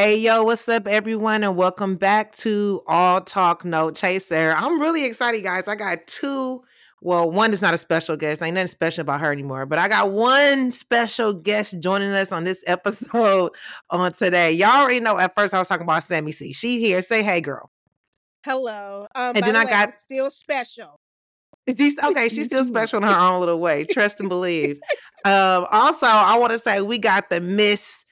Hey, yo, what's up, everyone, and welcome back to All Talk No Chaser. I'm really excited, guys. I got two. Well, one is not a special guest. Ain't nothing special about her anymore. But I got one special guest joining us on this episode on today. Y'all already know. At first, I was talking about Sammy C. She here. Say hey, girl. Hello. Um, And then the I way, got- I'm still special. She's okay. She's still special in her own little way. Trust and believe. Um, also, I want to say we got the Miss,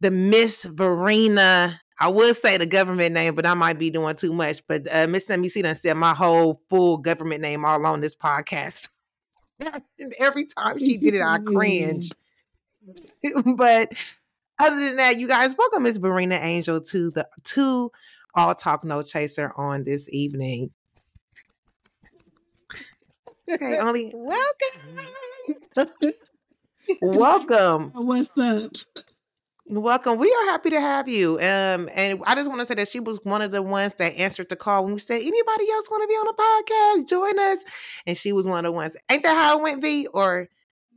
the Miss Verena. I would say the government name, but I might be doing too much. But uh, Miss NBC done said my whole full government name all on this podcast. and every time she did it, I cringe. but other than that, you guys, welcome Miss Verena Angel to the to All Talk No Chaser on this evening. Okay, only Welcome. welcome What's up? Welcome. We are happy to have you. Um and i just want to say that she was one of the ones that answered the call when we said anybody else want to be on the podcast? Join us. And she was one of the ones. Ain't that how it went v? Or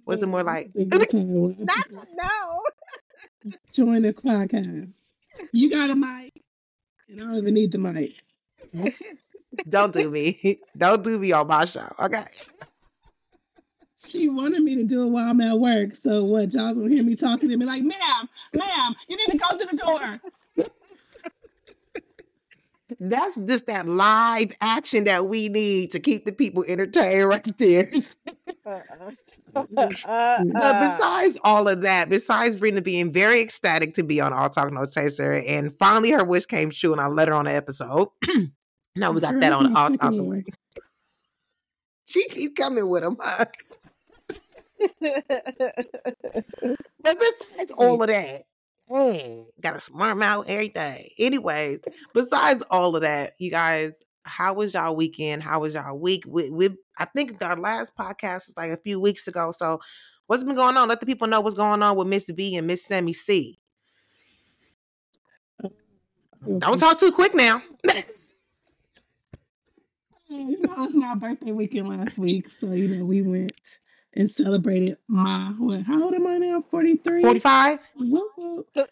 was it more like Not no. Join the podcast. You got a mic, and I don't even need the mic. don't do me. Don't do me on my show. Okay She wanted me to do it while I'm at work. So what? Y'all gonna hear me talking to me like, "Ma'am, ma'am, you need to go to the door." that's just that live action that we need to keep the people entertained right there Uh-uh. But Uh-uh. besides all of that, besides Brenda being very ecstatic to be on All Talk No Chaser, and finally her wish came true, and I let her on the episode. now we got that on Girl, out, the way. She keep coming with them. Huh? But besides all of that, hey, got a smart mouth, everything. Anyways, besides all of that, you guys, how was y'all weekend? How was y'all week? We, we I think our last podcast was like a few weeks ago. So what's been going on? Let the people know what's going on with Miss V and Miss Sammy C. Mm-hmm. Don't talk too quick now. You know, it's my birthday weekend last week, so you know we went and celebrated my what? How old am I now? Forty three. 45?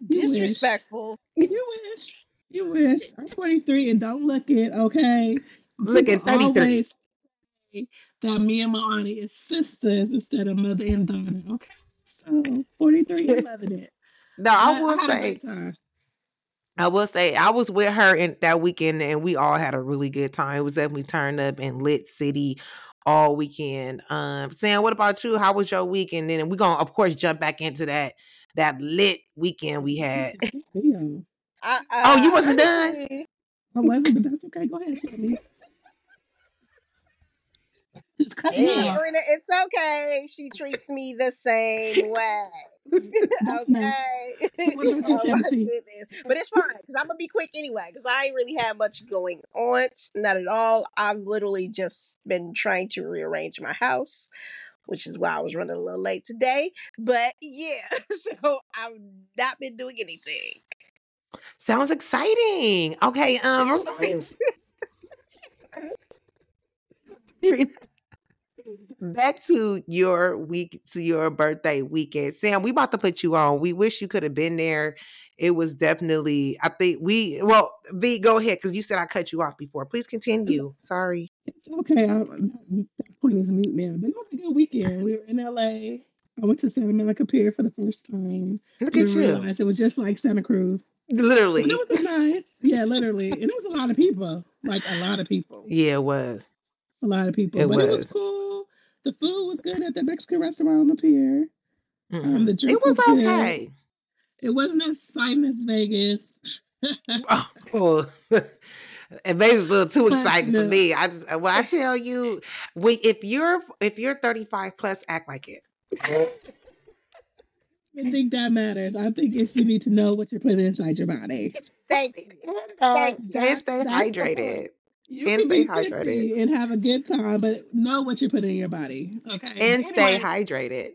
Disrespectful. You wish. You wish. I'm 43 and don't look it, okay? Look at People 33. That me and my auntie is sisters instead of mother and daughter, okay? So 43 and loving it. No, I But will had a say great time. I will say I was with her in that weekend and we all had a really good time. It was definitely turned up in Lit City all weekend. Um Sam, what about you? How was your weekend? And then we're gonna of course jump back into that that lit weekend we had. Yeah. I, Oh, you wasn't done? honestly, I wasn't, but that's okay. Go ahead, Sammy. Just cut Yeah. Marina, it's okay. She treats me the same way. Okay. What about you, Oh, my Fancy? goodness. But it's fine because I'm gonna be quick anyway because I ain't really had much going on. Not at all. I've literally just been trying to rearrange my house, which is why I was running a little late today. But yeah, so I've not been doing anything. Sounds exciting. Okay, um Mm-hmm. back to your week to your birthday weekend. Sam, we about to put you on. We wish you could have been there. It was definitely, I think we well, V, go ahead because you said I cut you off before. Please continue. Sorry. It's okay. I, that point is mute now. But it was a good weekend. We were in LA. I went to Santa Monica Pier for the first time. Look at Didn't you. realize it was just like Santa Cruz. Literally. But it was nice. Yeah, literally. And it was a lot of people. Like a lot of people. Yeah, it was. A lot of people. It but it was. was cool. The food was good at the Mexican restaurant on the pier. Mm-mm. Um, the drink it was was good. okay. It wasn't as exciting as Vegas. Oh, and Vegas is a little too But exciting for me. I just when I tell you, when if you're if you're 35 plus, act like it. I think that matters. I think it's you need to know what you're putting inside your body. Thank you. And That's- stay that's the hydrated. You And stay be hydrated. and have a good time, but know what you're putting in your body. Okay. And stay Anyway, hydrated.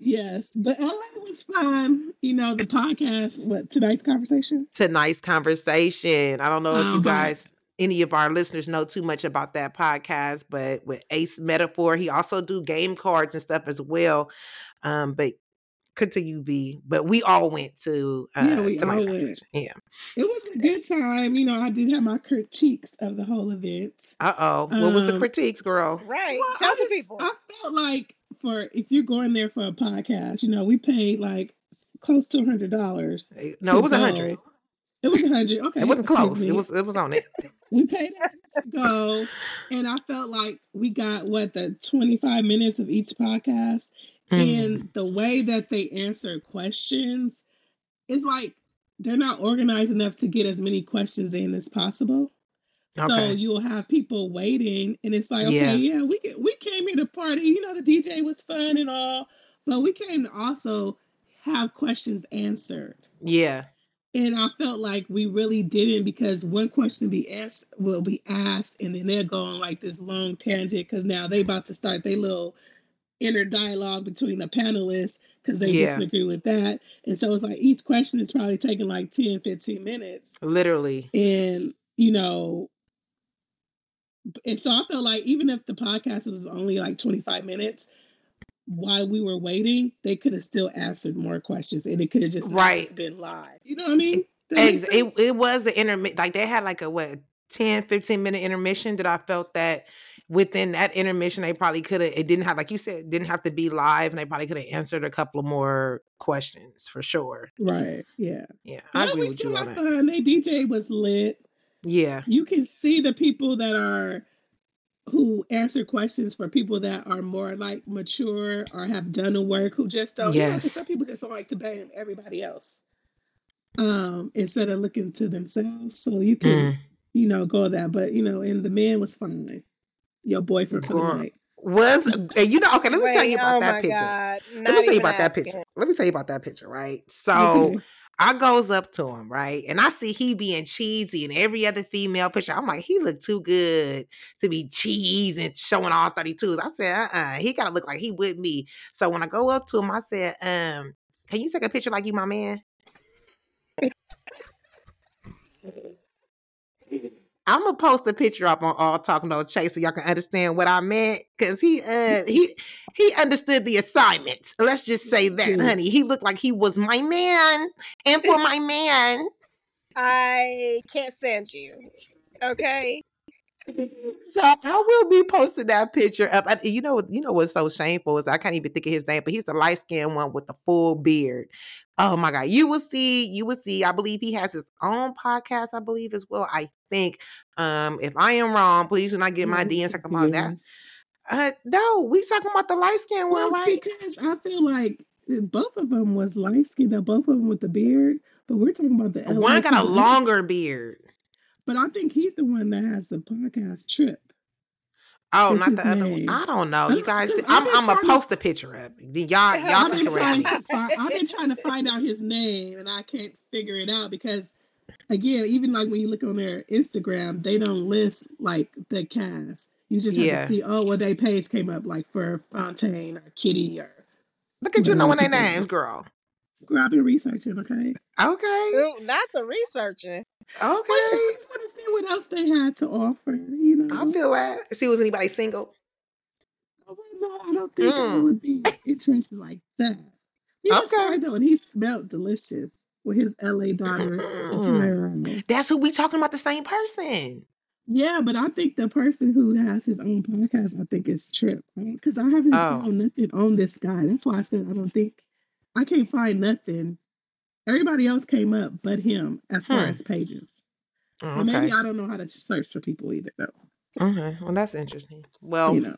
Yes, but LA was fun. You know, the podcast, what, tonight's conversation? Tonight's conversation. I don't know if you Uh-huh. guys, any of our listeners, know too much about that podcast, but with Ace Metaphor, he also do game cards and stuff as well. Um, but continue to be, but we all went to uh Yeah, we to all Lights Out went. Yeah. It was a good time. You know, I did have my critiques of the whole event. Uh oh. What was the Um, critiques, girl? Right. Well, Tell I the just people. I felt like for if you're going there for a podcast, you know, we paid like close to a hundred dollars. Eh, No, it was a hundred. It was a hundred. Okay, It wasn't close. me. It was it was on it. We paid to go, and I felt like we got what the 25 minutes of each podcast, Mm. and the way that they answer questions is like they're not organized enough to get as many questions in as possible. So you'll have people waiting, and it's like, okay, yeah, we get, we came here to party. You know, the DJ was fun and all, but we came to also have questions answered. Yeah. And I felt like we really didn't because one question be asked will be asked, and then they'll go on like this long tangent because now they about to start their little inner dialogue between the panelists because they Yeah. disagree with that. And so it's like each question is probably taking like 10, 15 minutes. Literally. And, you know, and so I felt like even if the podcast was only like 25 minutes, while we were waiting, they could have still answered more questions and it could have just Right. just been live. You know what I mean? Ex- it, it was the intermittent like they had like a what 10 15 minute intermission that i felt that within that intermission they probably could have it didn't have like you said it didn't have to be live and they probably could have answered a couple of more questions for sure Right. Yeah. yeah i But agree with still you on that fun. They DJ was lit. yeah You can see the people that are who answer questions for people that are more like mature or have done the work who just don't you know, Yes. some people just don't like to blame everybody else. Um, instead of looking to themselves. So you can, Mm. you know, go that. But you know, and the man was fine. Your boyfriend for the night. was and you know okay let me tell you about oh that picture God. let me tell you even about that picture let me tell you about that picture right so I goes up to him, right? And I see he being cheesy and every other female picture. I'm like, he looked too good to be cheese and showing all 32s. I said, uh-uh, he gotta look like he with me. So when I go up to him, I said, um, can you take a picture like you my man? I'm gonna post a picture up on all talking no chase so y'all can understand what I meant. Cause he uh he he understood the assignment. Let's just say that, honey. He looked like he was my man. And for my man. I can't stand you. Okay. So I will be posting that picture up. I, you know, you know what's so shameful is I can't even think of his name, but he's the light skinned one with the full beard. Oh my god, you will see. You will see. I believe he has his own podcast. I believe as well. I think. Um, if I am wrong, please do not get my DMs talking about that. Uh, no, we talking about the light skinned Well, one, right? because I feel like uh, both of them was light skinned, though both of them with the beard. But we're talking about the LA One got a longer beard. But I think he's the one that has the podcast trip. Oh, What's not the other one. I don't know. You guys, I'm, I'm gonna trying to- post a picture up. Y'all, y'all I've can correct me. find, I've been trying to find out his name, and I can't figure it out because, again, even like when you look on their Instagram, they don't list like the cast. You just have Yeah. to see, oh, well, their page came up like for Fontaine or Kitty or. Look at you knowing their names, girl. Girl, I've been researching, okay? Okay. Ooh, not the researching. Okay. I just want to see what else they had to offer, you know? I feel that. See, was anybody single? Oh, no, I don't think I Mm. would be interested like that. He was Okay. fine though, and he smelled delicious with his LA daughter. Mm. That's who we talking about. The same person. Yeah, but I think the person who has his own podcast, I think is Trip. Because I haven't Oh. found nothing on this guy. That's why I said I don't think I can't find nothing. Everybody else came up but him as far Hmm. as pages. Oh, okay. maybe I don't know how to search for people either though. Okay. Well, that's interesting. Well, you know.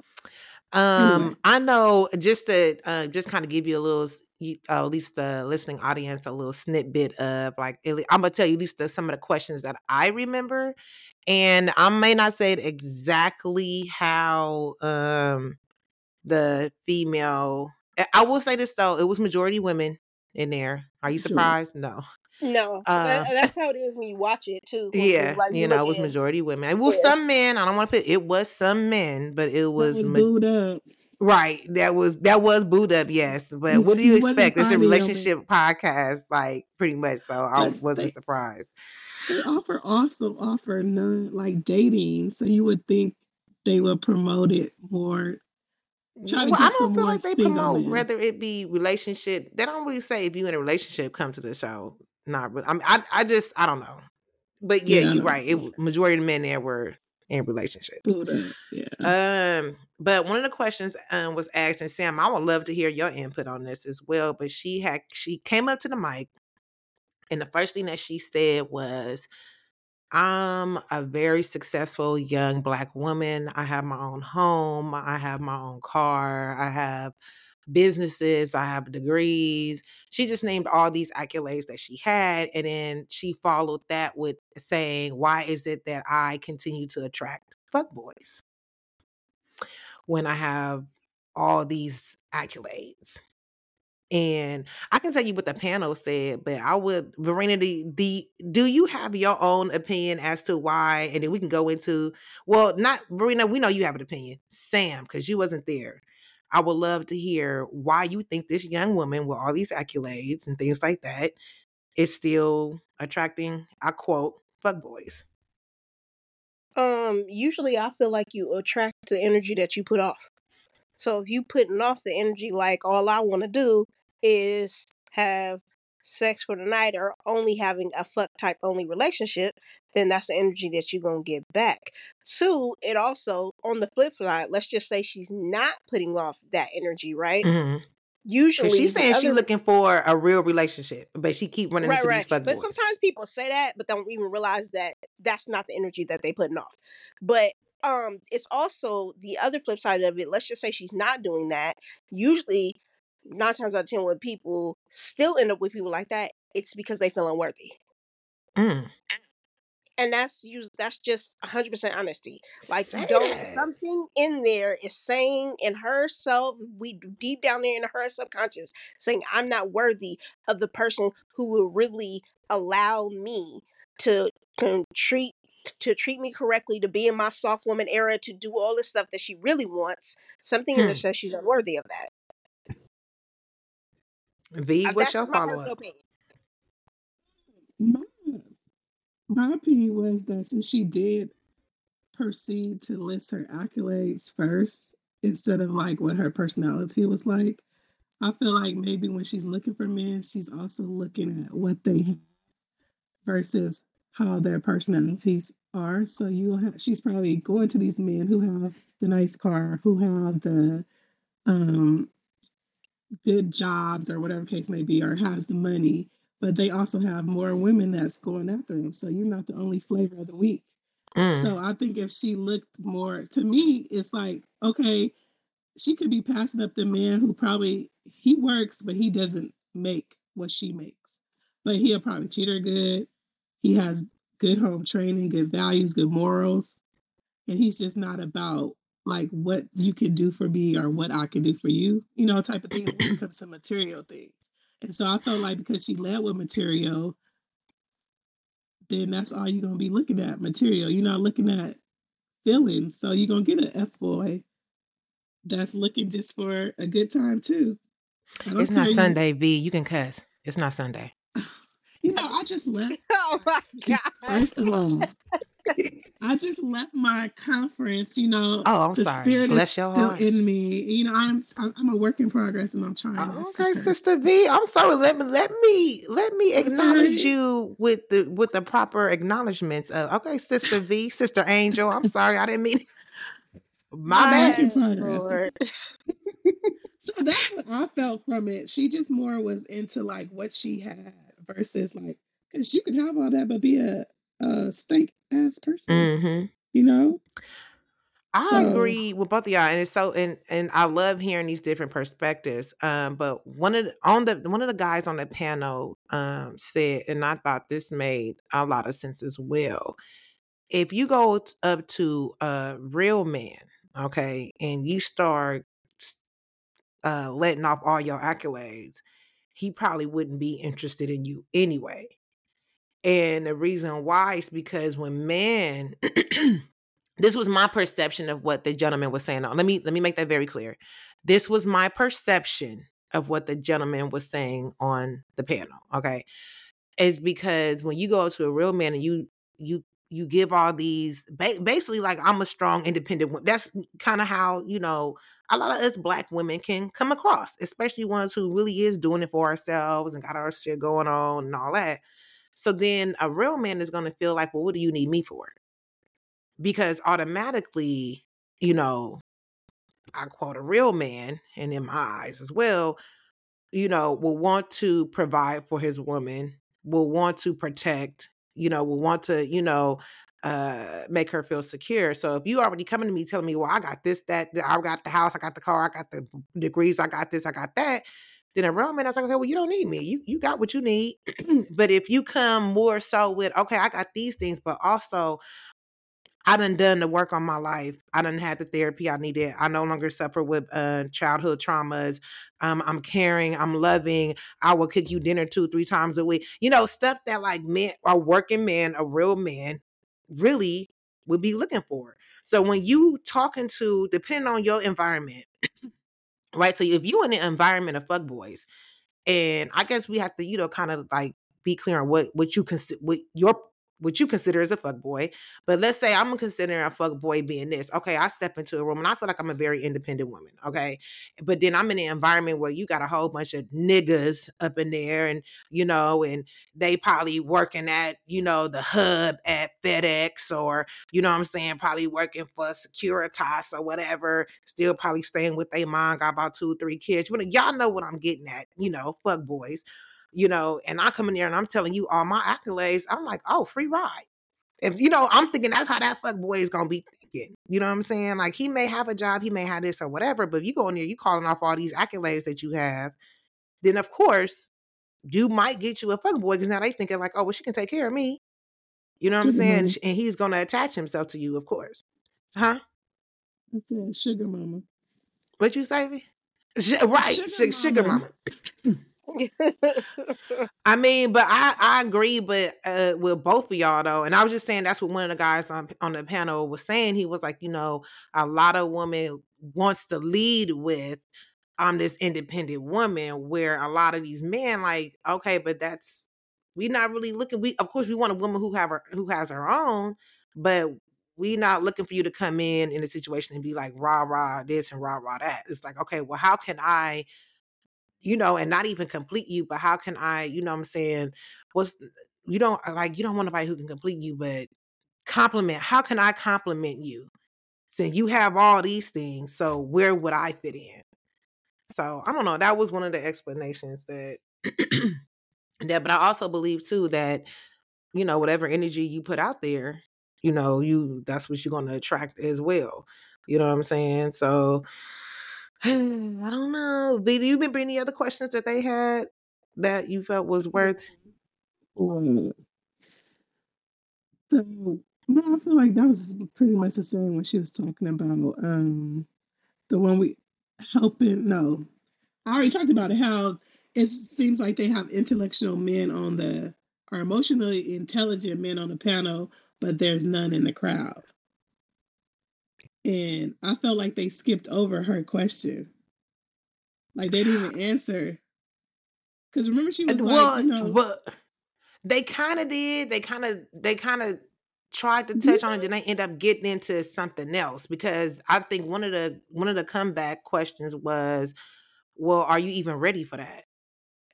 Um, Anyway. I know just to uh, just kind of give you a little, uh, at least the listening audience, a little snippet of like, I'm gonna tell you at least the, some of the questions that I remember, and I may not say it exactly how um the female. I will say this though, it was majority women in there. Are you surprised? No. No, Uh, that, that's how it is when you watch it too. when you, Yeah, like, you know, it was majority women. Was Yeah. some men. I don't want to put. It was some men, but it was, Was, ma- booed up. Right. That was that was booed up, yes. But what do you he expect? It's a relationship podcast, like pretty much. So I wasn't they- surprised. They offer also offer none like dating, so you would think they would promote it more well, I don't feel like they promote whether it be relationship. They don't really say if you in a relationship, come to the show. Not really. I mean, I, I just, I don't know. But yeah, Yeah, you're right. It majority of the men there were in relationships. Yeah. Um, but one of the questions um was asked, and Sam, I would love to hear your input on this as well. But she had she came up to the mic, and the first thing that she said was, I'm a very successful young black woman. I have my own home. I have my own car. I have businesses. I have degrees. She just named all these accolades that she had. And then she followed that with saying, Why is it that I continue to attract fuckboys when I have all these accolades? And I can tell you what the panel said, but I would, Verena, the, the do you have your own opinion as to why? And then we can go into, well, not Verena, we know you have an opinion. Sam, because you wasn't there. I would love to hear why you think this young woman with all these accolades and things like that is still attracting, I quote, fuckboys. Um, usually I feel like you attract the energy that you put off. So if you putting off the energy like all I want to do is have sex for the night or only having a fuck type only relationship, then that's the energy that you're gonna get back. Two, it also on the flip side, let's just say she's not putting off that energy, right? Mm-hmm. Usually she's saying she's looking for a real relationship, but she keep running right, into right. these But fuckboys. sometimes people say that, but don't even realize that that's not the energy that they putting off. But um, it's also the other flip side of it. Let's just say she's not doing that. Usually, nine times out of ten, when people still end up with people like that, it's because they feel unworthy, Mm. and that's us That's just hundred percent honesty. Like Say you don't something in there is saying in herself, we deep down there in her subconscious, saying I'm not worthy of the person who will really allow me to to treat to treat me correctly, to be in my soft woman era, to do all the stuff that she really wants. Something in there Hmm. says she's unworthy of that. V, Uh, what's your follow up? My my opinion was that since she did proceed to list her accolades first instead of like what her personality was like, I feel like maybe when she's looking for men, she's also looking at what they have versus how their personalities are. So you'll have she's probably going to these men who have the nice car, who have the um good jobs or whatever case may be, or has the money, but they also have more women that's going after them. So you're not the only flavor of the week. Mm. So I think if she looked more to me, it's like, okay, she could be passing up the man who probably he works, but he doesn't make what she makes. But he'll probably treat her good. He has good home training, good values, good morals. And he's just not about like what you can do for me or what I can do for you, you know, type of thing when it comes to material things. And so I felt like because she led with material, then that's all you're gonna be looking at, material. You're not looking at feelings. So you're gonna get an F boy that's looking just for a good time too. It's not care you- Sunday, V. You can cuss. It's not Sunday. You know, I just left Oh my god! first of all. I just left my conference, you know. Oh, I'm the sorry. spirit Bless is your still heart. in me. You know, I'm I'm I'm a work in progress, and I'm trying. Oh, not to okay. Sister V. I'm sorry. Let me let me let me acknowledge Okay. you with the with the proper acknowledgments of okay, Sister V, Sister Angel. I'm sorry, I didn't mean my My bad. Lord. So that's what I felt from it. She just more was into like what she had versus like, because you can have all that, but be a, a stank ass person, hmm you know? I So- agree with both of y'all, and it's so and and I love hearing these different perspectives. Um, but one of the, on the one of the guys on the panel um said, and I thought this made a lot of sense as well. If you go up to a real man, okay, and you start uh letting off all your accolades, he probably wouldn't be interested in you anyway. And the reason why is because when men this was my perception of what the gentleman was saying. Let me let me make that very clear. This was my perception of what the gentleman was saying on the panel. Okay. Is because when you go to a real man and you you you give all these ba- basically like I'm a strong independent woman. That's kind of how, you know, a lot of us black women can come across, especially ones who really is doing it for ourselves and got our shit going on and all that. So then a real man is going to feel like, well, what do you need me for? Because automatically, you know, I quote a real man, and in my eyes as well, you know, will want to provide for his woman, will want to protect, you know, will want to, you know, uh make her feel secure. So if you already coming to me telling me, well, I got this, that, I got the house, I got the car, I got the degrees, I got this, I got that, then a real man, I was like, okay, well, you don't need me. You you got what you need. but if you come more so with, okay, I got these things, but also I done done the work on my life. I done had the therapy I needed. I no longer suffer with uh, childhood traumas. Um, I'm caring. I'm loving. I will cook you dinner two, three times a week. You know, stuff that like men, a working man, a real man, really would be looking for. So when you talking to, depending on your environment, right? So if you in an environment of fuck boys, and I guess we have to, you know, kind of like be clear on what what you consider what your what you consider as a fuck boy. But let's say I'm considering a fuck boy being this. Okay, I step into a room and I feel like I'm a very independent woman. Okay. But then I'm in an environment where you got a whole bunch of niggas up in there and, you know, and they probably working at, you know, the hub at FedEx or, you know I'm saying, probably working for Securitas or whatever, still probably staying with their mom, got about two or three kids. Y'all know what I'm getting at, you know, fuck boys you know, and I come in there and I'm telling you all my accolades, I'm like, oh, free ride. If you know, I'm thinking that's how that fuck boy is gonna be thinking. You know what I'm saying? Like he may have a job, he may have this or whatever, but if you go in there, you calling off all these accolades that you have, then of course you might get you a fuck boy because now they thinking like, oh, well, she can take care of me. You know what sugar I'm saying? Mm-hmm. Mama. And he's gonna attach himself to you, of course. Huh? I said sugar mama. What you say? Right, sugar, sugar mama. mama. I mean, but I I agree, but uh, with both of y'all though, and I was just saying that's what one of the guys on on the panel was saying. He was like, you know, a lot of women wants to lead with I'm this independent woman, where a lot of these men like, okay, but that's we not really looking. We of course we want a woman who have her who has her own, but we not looking for you to come in in a situation and be like rah rah this and rah rah that. It's like, okay, well, how can I you know, and not even complete you, but how can I, you know I'm saying, what's you don't uh, like you don't want nobody who can complete you, but compliment. How can I compliment you? Since you have all these things, so where would I fit in? So I don't know. That was one of the explanations that that, but I also believe too that, you know, whatever energy you put out there, you know, you that's what you're gonna attract as well. You know what I'm saying? So I don't know. Do you remember any other questions that they had that you felt was worth? Mm. So, no, I feel like that was pretty much the same when she was talking about um the one we helping. No, I already talked about it. How it seems like they have intellectual men on the or emotionally intelligent men on the panel, but there's none in the crowd and I felt like they skipped over her question. Like they didn't even answer. Because remember, she was well, like, you know, well, they kind of did. They kind of, they kind of tried to touch yeah. on it, then they end up getting into something else. Because I think one of the one of the comeback questions was, "Well, are you even ready for that?"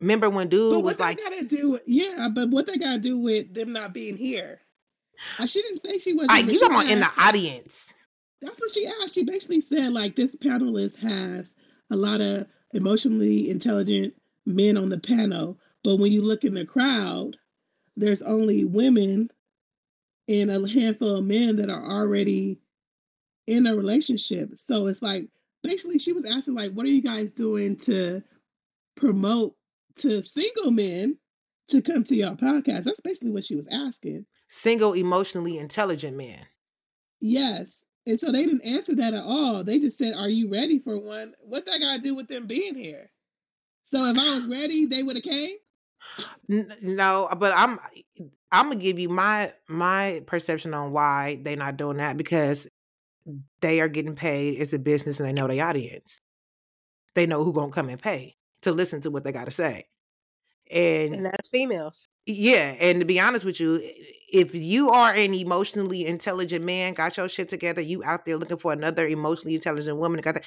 Remember when dude was like, "Gotta do it." Yeah, but what they gotta do with them not being here? She didn't say she wasn't. you talking in the audience? That's what she asked. She basically said like this panelist has a lot of emotionally intelligent men on the panel, but when you look in the crowd, there's only women and a handful of men that are already in a relationship. So it's like basically she was asking like what are you guys doing to promote to single men to come to your podcast? That's basically what she was asking. Single emotionally intelligent men. Yes. And so they didn't answer that at all. They just said, Are you ready for one? What that got to do with them being here? So if I was ready, they would have came? No, but I'm I'm gonna give you my my perception on why they're not doing that because they are getting paid. It's a business and they know the audience. They know who gonna come and pay to listen to what they gotta say. And, and that's females. Yeah, and to be honest with you, if you are an emotionally intelligent man, got your shit together, you out there looking for another emotionally intelligent woman, got that,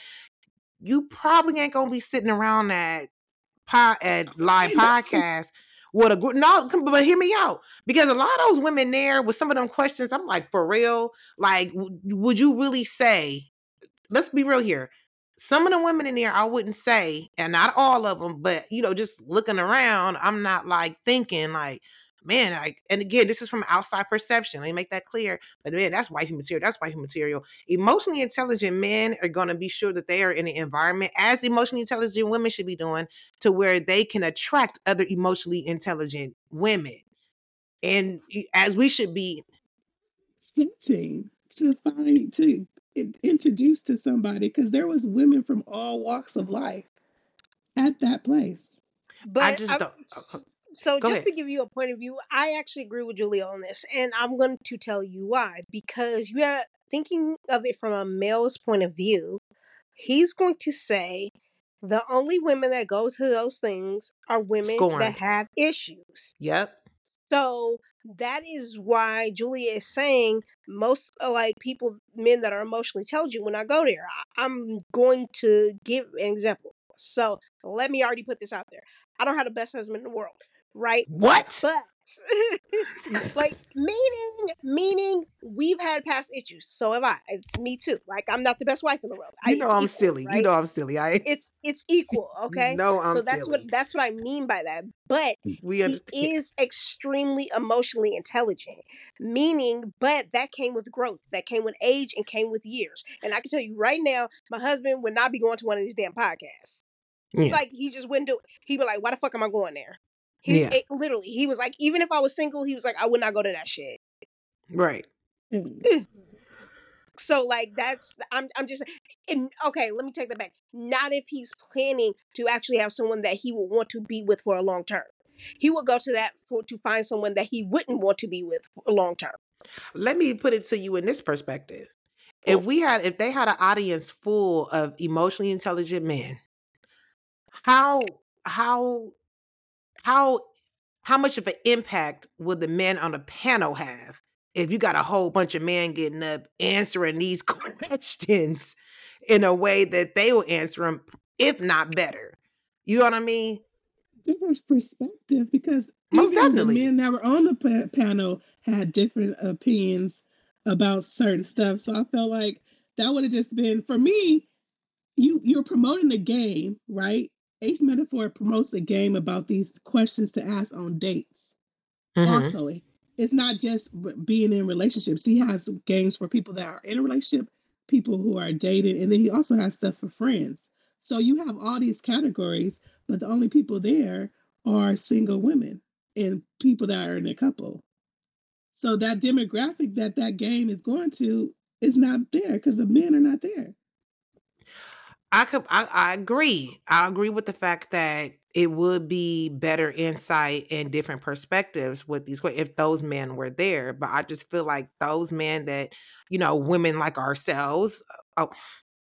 you probably ain't gonna be sitting around at pod at live podcast with a group. No, but hear me out because a lot of those women there with some of them questions, I'm like, for real, like, w- would you really say? Let's be real here. Some of the women in there, I wouldn't say, and not all of them, but you know, just looking around, I'm not like thinking like, man, like, and again, this is from outside perception. Let me make that clear. But man, that's wifey material. That's wifey material. Emotionally intelligent men are going to be sure that they are in an environment as emotionally intelligent women should be doing to where they can attract other emotionally intelligent women. And as we should be searching to find to introduce to somebody because there was women from all walks of life at that place. But I just I- don't. Oh, so Go just ahead. to give you a point of view, I actually agree with Julia on this, and I'm going to tell you why. Because you are thinking of it from a male's point of view, he's going to say the only women that go to those things are women Scorned. that have issues. Yep. So that is why Julia is saying most uh, like people, men that are emotionally intelligent, when I go there, I, I'm going to give an example. So let me already put this out there. I don't have the best husband in the world, right? What? But like meaning meaning we've had past issues. So have I. It's me too. Like I'm not the best wife in the world. I, You know I'm equal, silly. You know I'm silly. I it's it's equal, okay? You know I'm so that's what that's what I mean by that. But mm, we he is extremely emotionally intelligent meaning but that came with growth that came with age and came with years and i can tell you right now my husband would not be going to one of these damn podcasts Yeah. like he just wouldn't do it he'd be like why the fuck am i going there he Yeah. it- literally he was like even if i was single he was like i would not go to that shit right. Mm. so like that's i'm, I'm just and okay let me take that back not if he's planning to actually have someone that he would want to be with for a long term he would go to that for to find someone that he wouldn't want to be with for a long term Let me put it to you in this perspective. If we had if they had an audience full of emotionally intelligent men, how how how how much of an impact would the men on the panel have if you got a whole bunch of men getting up answering these questions in a way that they will answer them, if not better? You know what I mean? different perspective because Most even definitely. the men that were on the pa- panel had different opinions about certain stuff. So I felt like that would have just been for me. You you're promoting the game, right? Ace Metaphor promotes a game about these questions to ask on dates. Mhm. Also, it's not just being in relationships. He has games for people that are in a relationship, people who are dating, and then he also has stuff for friends. So you have all these categories, but the only people there are single women and people that are in a couple. So that demographic that that game is going to is not there because the men are not there. I could I, I agree. I agree with the fact that it would be better insight and different perspectives with these if those men were there. But I just feel like those men that, you know, women like ourselves, oh,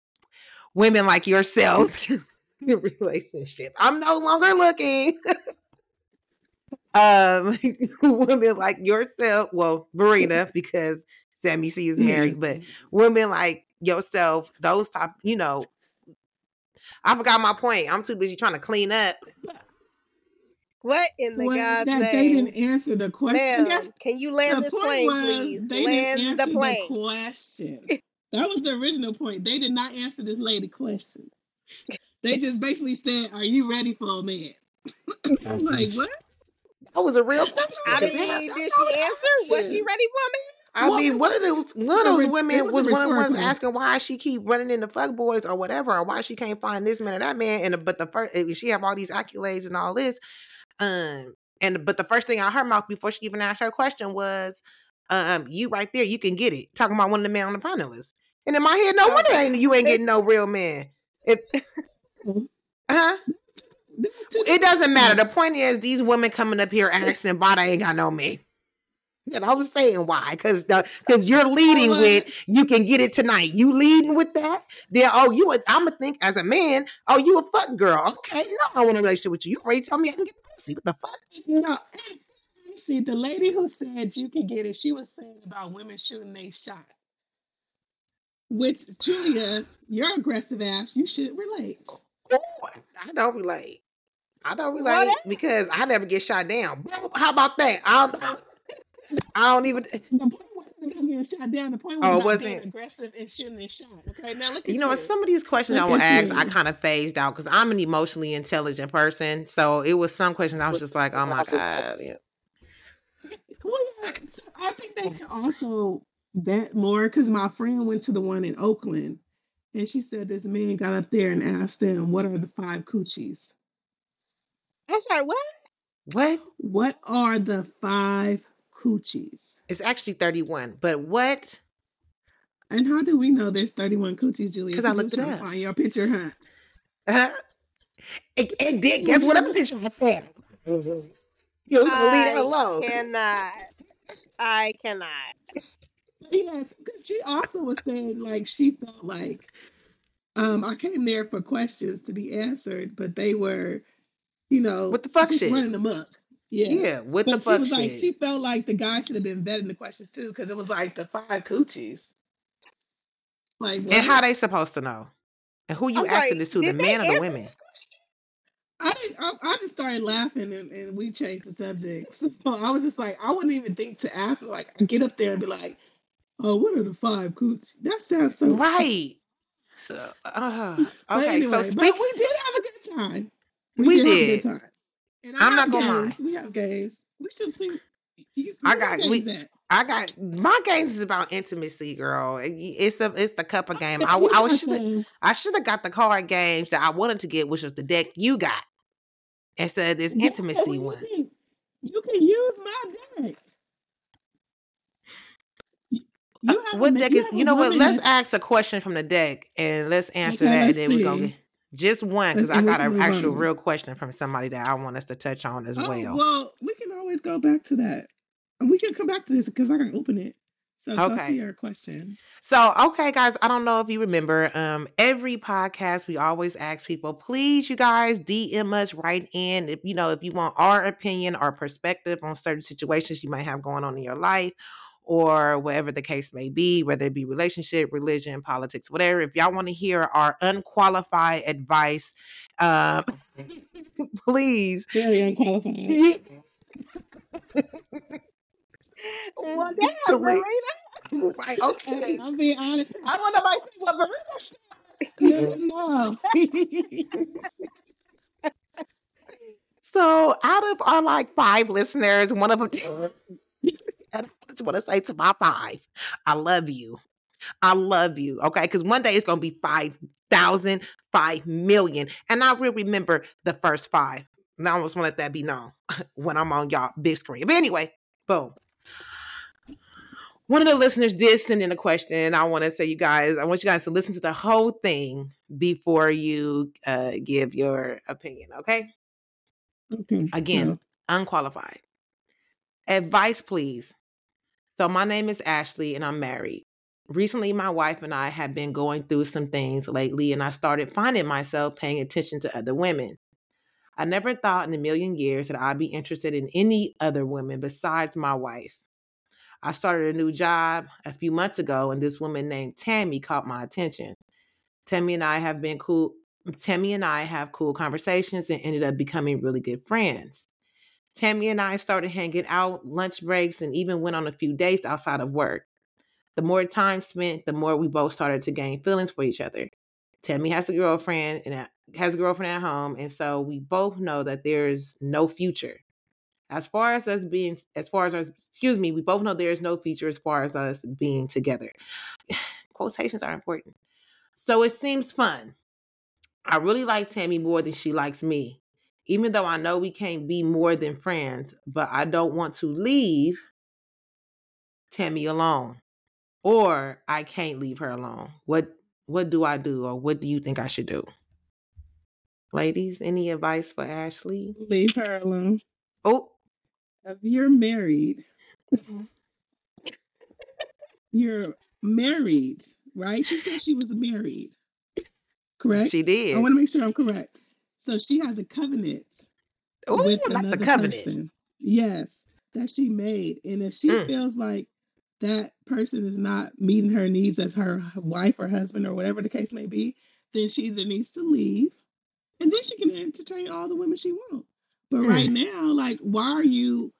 women like yourselves in relationship. I'm no longer looking. um women like yourself, well, Marina, because Sammy C is married, but women like yourself, those type, you know, I forgot my point. I'm too busy trying to clean up. what in the was god's that they didn't answer the question. I Ma'am, can you land the this plane was please they land didn't the answer the, plane question. That was the original point. They did not answer this lady question. They just basically said, "Are you ready for a man?" I'm like, mm-hmm. what? That was a real question. I because mean, did she answer? Was she ready for me? I Well, mean, one of those one of those women was was one of the ones asking why she keep running into fuck boys or whatever, or why she can't find this man or that man. And but the first she have all these accolades and all this, um, and but the first thing out her mouth before she even asked her question was, um, you right there, you can get it. Talking about one of the men on the panelists. And in my head, no wonder ain't you ain't getting no real man. If Mhm. huh? There was two It doesn't matter. The point is, these women coming up here asking why they ain't got no man. And I was saying why, because because you're leading with you can get it tonight. You leading with that? Then oh, you I'm gonna think as a man. Oh, you a fuck girl? Okay, no, I want a relationship with you. You already told me I can get pussy. What the fuck? You know, see, the lady who said you can get it, she was saying about women shooting they shot. Which Julia, your aggressive ass, you should relate. Oh, I don't relate. I don't relate what? because I never get shot down. How about that? I don't. I don't even. The point wasn't getting shot down. The point oh, was oh, wasn't being aggressive and shooting and shot. Okay, now look at you. know, you. some of these questions look I will ask, you. I kind of phased out because I'm an emotionally intelligent person. So it was some questions I was just like, oh my god. Yeah. Well, yeah, so I think they can also vet more because my friend went to the one in Oakland, and she said this man got up there and asked them, "What are the five coochies?" I'm sorry, what? What? What are the five coochies? It's actually 31, but what? And how do we know there's 31 coochies, Julia? Because I looked it up. Find your picture, huh? Uh-huh. It, it did. Guess what other picture I found? You know, leave that alone. Cannot. I cannot. Yes, because she also was saying like she felt like um I came there for questions to be answered, but they were, you know, what the fuck just shit? running amok. Yeah, yeah. What but the fuck? She was shit? like, she felt like the guy should have been vetting the questions too, because it was like the five coochies. Like, what? and how they supposed to know? And who you I'm asking sorry, this to, the man or the women? I didn't. I, I, just started laughing and, and we changed the subject. So I was just like, I wouldn't even think to ask. Like, I get up there and be like, "Oh, what are the five coochies?" That sounds so right. Uh, okay, anyway, so speak. we did have a good time. We, we did, did. Have a good time. And I am not gonna lie. We have games. We should see. You, I got we. At? I got my games is about intimacy, girl. It's a it's the cup of game. I, I was I should have got the card games that I wanted to get, which was the deck you got instead of this yeah, intimacy one. Can, you can use my deck. Uh, what deck is? You know what? Let's ask a question from the deck and let's answer okay, that, and then we're gonna get just one because I got an actual real question from somebody that I want us to touch on as oh, well. Well, we can always go back to that. We can come back to this because I can open it. So okay. go to your question. So, okay, guys, I don't know if you remember, um, every podcast we always ask people, please, you guys, DM us right in if you know if you want our opinion or perspective on certain situations you might have going on in your life or whatever the case may be, whether it be relationship, religion, politics, whatever. If y'all want to hear our unqualified advice, um, please. Very unqualified. well, damn, Marina. Right, okay. I'm being honest. I don't know about what Marina said. no. so, out of our like five listeners, one of them, I just want to say to my five, I love you. I love you. Okay. Because one day it's going to be 5,000, 5 million. And I will remember the first five. Now I just want to let that be known when I'm on y'all big screen. But anyway, boom one of the listeners did send in a question. I want to say, you guys, I want you guys to listen to the whole thing before you uh, give your opinion. Okay. Okay. Again, yeah. unqualified. Advice, please. So, my name is Ashley and I'm married. Recently, my wife and I have been going through some things lately, and I started finding myself paying attention to other women. I never thought in a million years that I'd be interested in any other women besides my wife. I started a new job a few months ago, and this woman named Tammy caught my attention. Tammy and I have been cool. Tammy and I have cool conversations and ended up becoming really good friends. Tammy and I started hanging out, lunch breaks, and even went on a few dates outside of work. The more time spent, the more we both started to gain feelings for each other. Tammy has a girlfriend and has a girlfriend at home, and so we both know that there's no future. As far as us being as far as us excuse me we both know there is no future as far as us being together. Quotations are important. So it seems fun. I really like tammy more than she likes me even though i know we can't be more than friends but i don't want to leave tammy alone or i can't leave her alone what what do i do or what do you think i should do ladies any advice for ashley leave her alone oh if you're married, mm-hmm. you're married, right? She said she was married. Correct? She did. I want to make sure I'm correct. So she has a covenant Ooh, with another person. Yes, that she made. And if she mm. feels like that person is not meeting her needs as her wife or husband or whatever the case may be, then she either needs to leave and then she can entertain all the women she wants. But mm. right now, like, why are you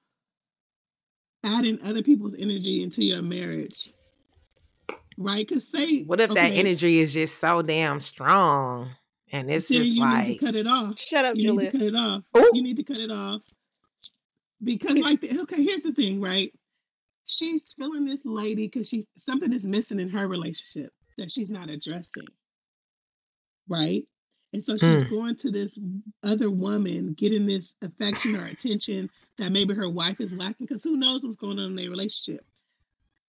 adding other people's energy into your marriage? Right? Because say, what if okay, that energy is just so damn strong? And it's just you like need to cut it off. Shut up, you Julia. need to cut it off. Ooh. You need to cut it off because, like, the, okay, here's the thing, right? She's feeling this lady because she something is missing in her relationship that she's not addressing, right? And so she's mm. going to this other woman, getting this affection or attention that maybe her wife is lacking because who knows what's going on in their relationship.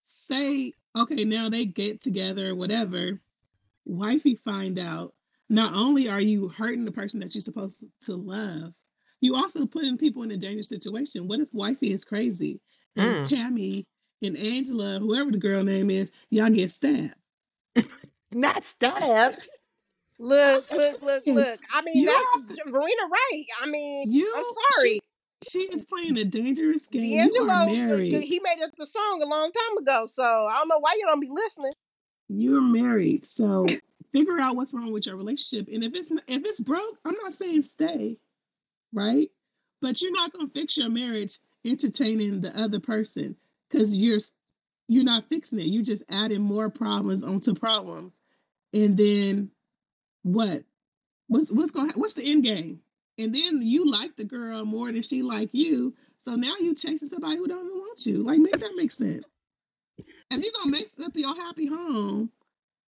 Say, okay, now they get together, whatever. Wifey find out not only are you hurting the person that you're supposed to love, you also putting people in a dangerous situation. What if wifey is crazy and mm. Tammy and Angela, whoever the girl name is, y'all get stabbed? Not stabbed. Look, look, look, look. I mean, you that's Verena right. I mean, you, I'm sorry. She, she is playing a dangerous game. D'Angelo, he made it the song a long time ago, so I don't know why you don't be listening. You're married, so figure out what's wrong with your relationship. And if it's if it's broke, I'm not saying stay, right? But you're not gonna fix your marriage entertaining the other person because you're you're not fixing it. You're just adding more problems onto problems, and then what? What's what's going? What's the end game? And then you like the girl more than she like you, so now you chasing somebody who don't even want you. Like, make that make sense. And you're gonna mess up your happy home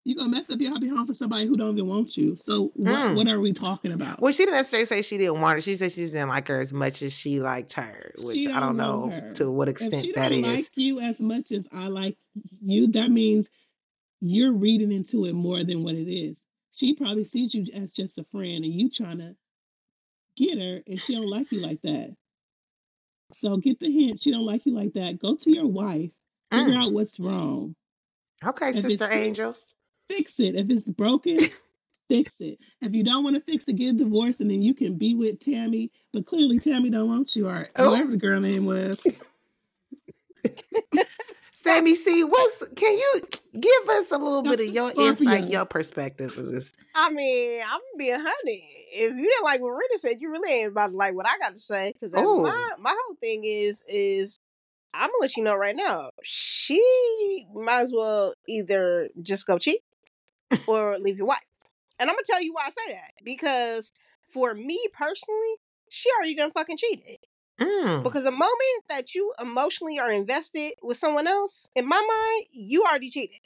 you're gonna mess up your happy home for somebody who don't even want you. So what, mm. what are we talking about? Well, she didn't necessarily say she didn't want her. She said she didn't like her as much as she liked her, which I don't know her. to what extent if she that don't is. Like you as much as I like you, that means you're reading into it more than what it is. She probably sees you as just a friend, and you trying to get her, and she don't like you like that. So get the hint. She don't like you like that. Go to your wife. Figure mm. out what's wrong. Okay, if Sister Angel fix it. If it's broken, fix it. If you don't want to fix it, get divorced, and then you can be with Tammy. But clearly, Tammy don't want you, or oh. whatever the girl name was. Sammy C, what's can you give us a little bit of your insight, your perspective of this? I mean, I'm gonna be a honey. If you didn't like what Rita said, you really ain't about to like what I got to say. Because oh. my my whole thing is is I'm gonna let you know right now. She might as well either just go cheat or leave your wife. And I'm gonna tell you why I say that. Because for me personally, she already done fucking cheated. Mm. Because the moment that you emotionally are invested with someone else, in my mind, you already cheated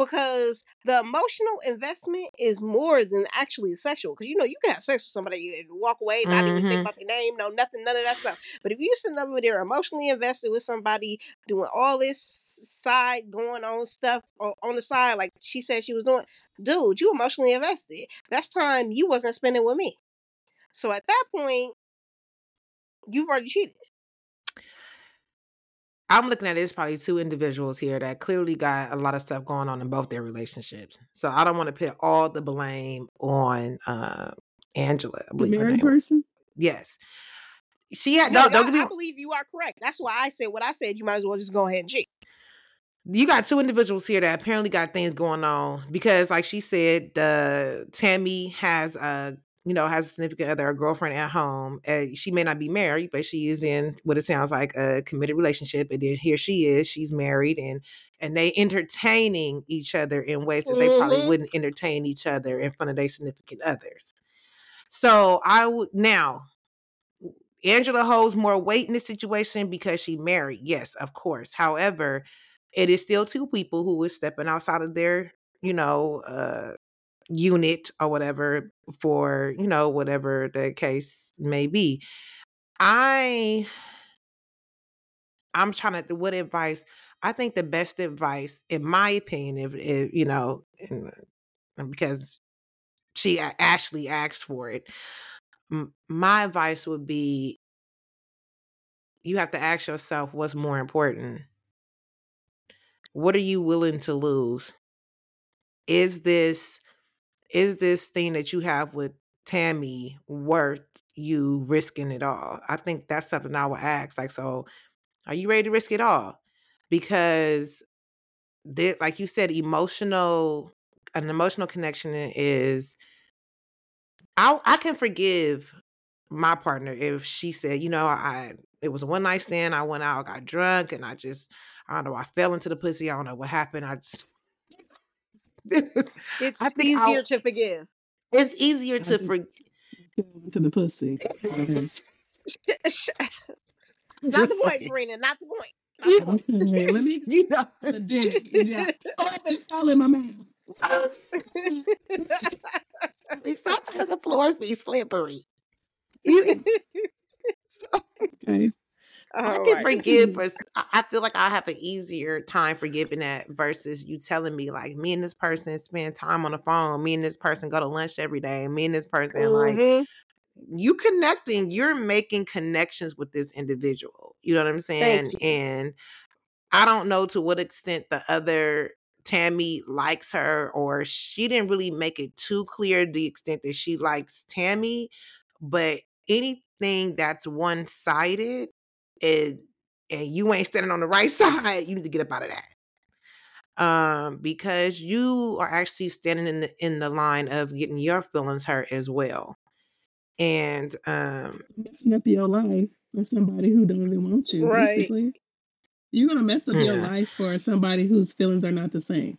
because the emotional investment is more than actually sexual. Because you know you can have sex with somebody and walk away, not mm-hmm. even think mm-hmm. about their name, no nothing, none of that stuff. But if you sitting over there emotionally invested with somebody, doing all this side going on stuff on the side, like she said she was doing, dude, you emotionally invested. That's time you wasn't spending with me. So at that point, you've already cheated. I'm looking at it, it's probably two individuals here that clearly got a lot of stuff going on in both their relationships. So I don't want to put all the blame on uh, Angela. I believe the married person. Yes, she had. No, don't, don't me. I believe you are correct. That's why I said what I said. You might as well just go ahead and cheat. You got two individuals here that apparently got things going on because, like she said, uh, Tammy has a you know, has a significant other, a girlfriend at home. Uh, she may not be married, but she is in what it sounds like a committed relationship. And then here she is, she's married, and and they entertaining each other in ways that mm-hmm. they probably mm-hmm. wouldn't entertain each other in front of their significant others. So I would now. Angela holds more weight in this situation because she married. Yes, of course. However, it is still two people who is stepping outside of their, you know, uh, unit or whatever for you know whatever the case may be. I i'm trying to what advice i think the best advice in my opinion if, if you know in, uh, because she actually asked for it my advice would be you have to ask yourself what's more important. What are you willing to lose? Is this is this thing that you have with Tammy worth you risking it all? I think that's something I would ask. Like, so are you ready to risk it all? because there, like you said, emotional an emotional connection is I I can forgive my partner if she said, you know, I it was a one night stand. I went out, got drunk, and I just I don't know. I fell into the pussy. I don't know what happened. I just it's I think easier I'll, to forgive. It's easier to forgive to the pussy. not the point, Serena. Not the point. Okay, let me, you know, dig. Yeah. Oh, they fell in my mouth. Sometimes the floors be slippery. okay. I can right. forgive for. I feel like I have an easier time forgiving that versus you telling me like me and this person spend time on the phone. Me and this person go to lunch every day. Me and this person mm-hmm. like you connecting. You're making connections with this individual. You know what I'm saying? And I don't know to what extent the other Tammy likes her, or she didn't really make it too clear the extent that she likes Tammy. But anything that's one sided and and you ain't standing on the right side, you need to get up out of that. Um, because you are actually standing in the in the line of getting your feelings hurt as well. And um messing up your life for somebody who don't even want you, right. basically. You're gonna mess up yeah. your life for somebody whose feelings are not the same.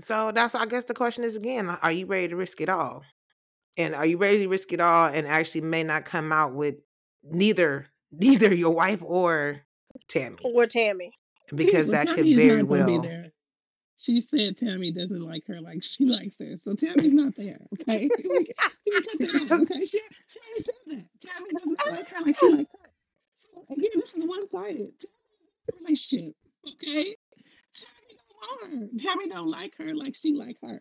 So that's I guess the question is again, are you ready to risk it all? And are you ready to risk it all and actually may not come out with neither neither your wife or Tammy. Or Tammy. Because well, that could very well she said Tammy doesn't like her like she likes her. So Tammy's not there. Okay. we, can take that out. Okay. She, she already said that. Tammy doesn't like her like she likes her. So again, this is one sided relationship. Okay. Tammy don't want her. Tammy don't like her like she like her.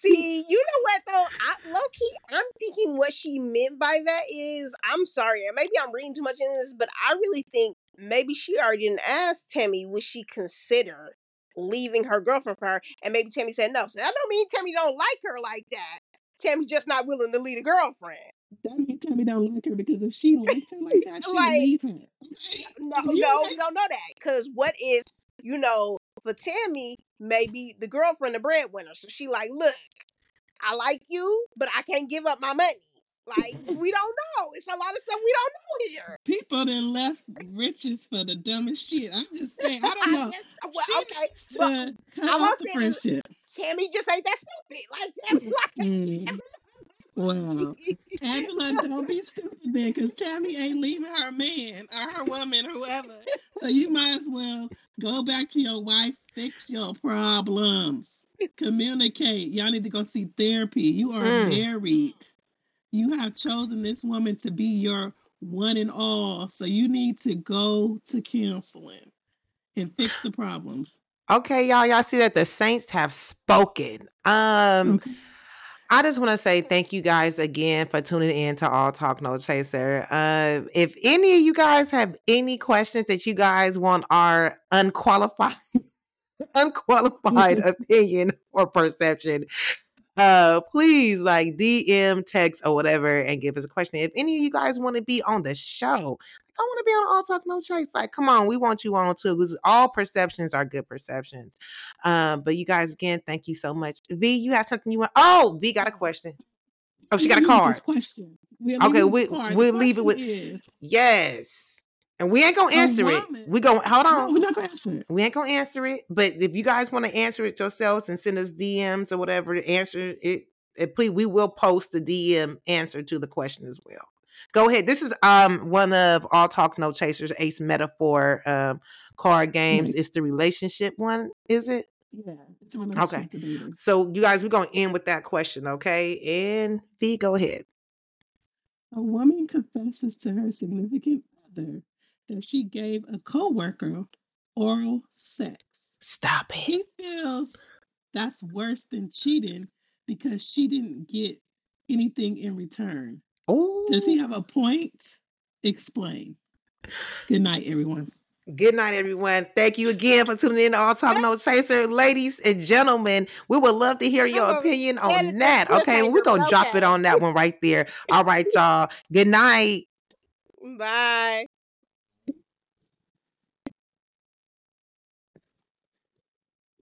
See, you know what though? I low key, I'm thinking what she meant by that is I'm sorry, maybe I'm reading too much into this, but I really think maybe she already didn't ask Tammy would she consider leaving her girlfriend for her, and maybe Tammy said no. So that don't mean Tammy don't like her like that. Tammy's just not willing to leave a girlfriend. That means Tammy don't like her because if she liked her like that, she'd like, leave her. No, no, you don't know that. Because what if you know for Tammy, maybe the girlfriend the breadwinner. So she like, look, I like you, but I can't give up my money. Like we don't know. It's a lot of stuff we don't know here. People that left riches for the dumbest shit. I'm just saying. I don't know. I well, she okay, to cut I off the friendship. Tammy just ain't that stupid. Like Tammy, like, mm. Wow. Angela, don't be stupid then, because Tammy ain't leaving her man or her woman or whoever. So you might as well go back to your wife, fix your problems, communicate. Y'all need to go see therapy. You are mm. married. You have chosen this woman to be your one and all. So you need to go to counseling and fix the problems. Okay, y'all. Y'all see that the saints have spoken. Um okay. I just want to say thank you guys again for tuning in to All Talk No Chaser. Uh, if any of you guys have any questions that you guys want our unqualified unqualified opinion or perception, uh please like DM, text, or whatever and give us a question. If any of you guys want to be on the show, I want to be on All Talk No Chase. Like, come on, we want you on too, because all perceptions are good perceptions. Um, but you guys, again, thank you so much. V, you have something you want? Oh, V got a question. Oh, she got a card. question. We'll okay, we we'll leave it with is, yes. And we ain't gonna answer it. We gonna hold on. No, we're not gonna answer it. We ain't gonna answer it. But if you guys want to answer it yourselves and send us DMs or whatever to answer it, it please we will post the DM answer to the question as well. Go ahead. This is um one of all talk no chasers ace metaphor um card games. It's the relationship one, is it? Yeah. okay. So you guys, we're gonna end with that question, okay? And V, go ahead. A woman confesses to her significant other that she gave a coworker oral sex. Stop it. He feels that's worse than cheating because she didn't get anything in return. Oh. Does he have a point? Explain. Good night, everyone. Good night, everyone. Thank you again for tuning in to All Talk No Chaser. Ladies and gentlemen, we would love to hear your opinion on that. Okay, we're going to drop it on that one right there. All right, y'all. Good night. Bye.